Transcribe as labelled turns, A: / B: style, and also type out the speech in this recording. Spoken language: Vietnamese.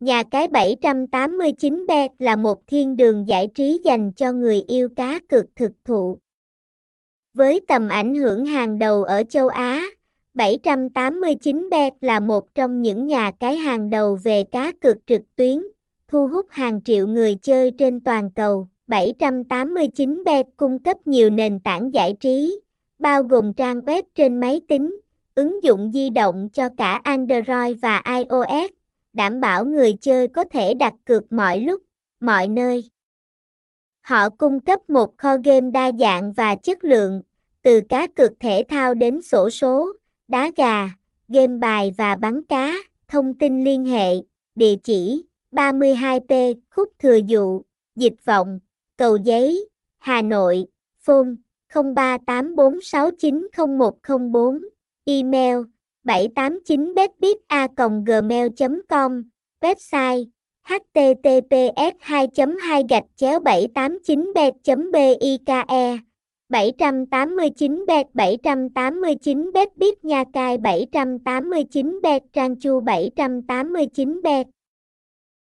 A: Nhà cái 789 bet là một thiên đường giải trí dành cho người yêu cá cược thực thụ. Với tầm ảnh hưởng hàng đầu ở châu Á, 789 bet là một trong những nhà cái hàng đầu về cá cược trực tuyến, thu hút hàng triệu người chơi trên toàn cầu. 789 bet cung cấp nhiều nền tảng giải trí, bao gồm trang web trên máy tính, ứng dụng di động cho cả Android và iOS, đảm bảo người chơi có thể đặt cược mọi lúc, mọi nơi. Họ cung cấp một kho game đa dạng và chất lượng, từ cá cược thể thao đến sổ số, đá gà, game bài và bắn cá. Thông tin liên hệ, địa chỉ 32P Khúc Thừa Dụ, Dịch vọng, Cầu Giấy, Hà Nội, phone 0384690104, email 789betbit.a.gmail.com, website https 2 2 gạch chéo 789 bet bike 789 bet 789 bet bit nha cai 789 bet trang chu 789 bet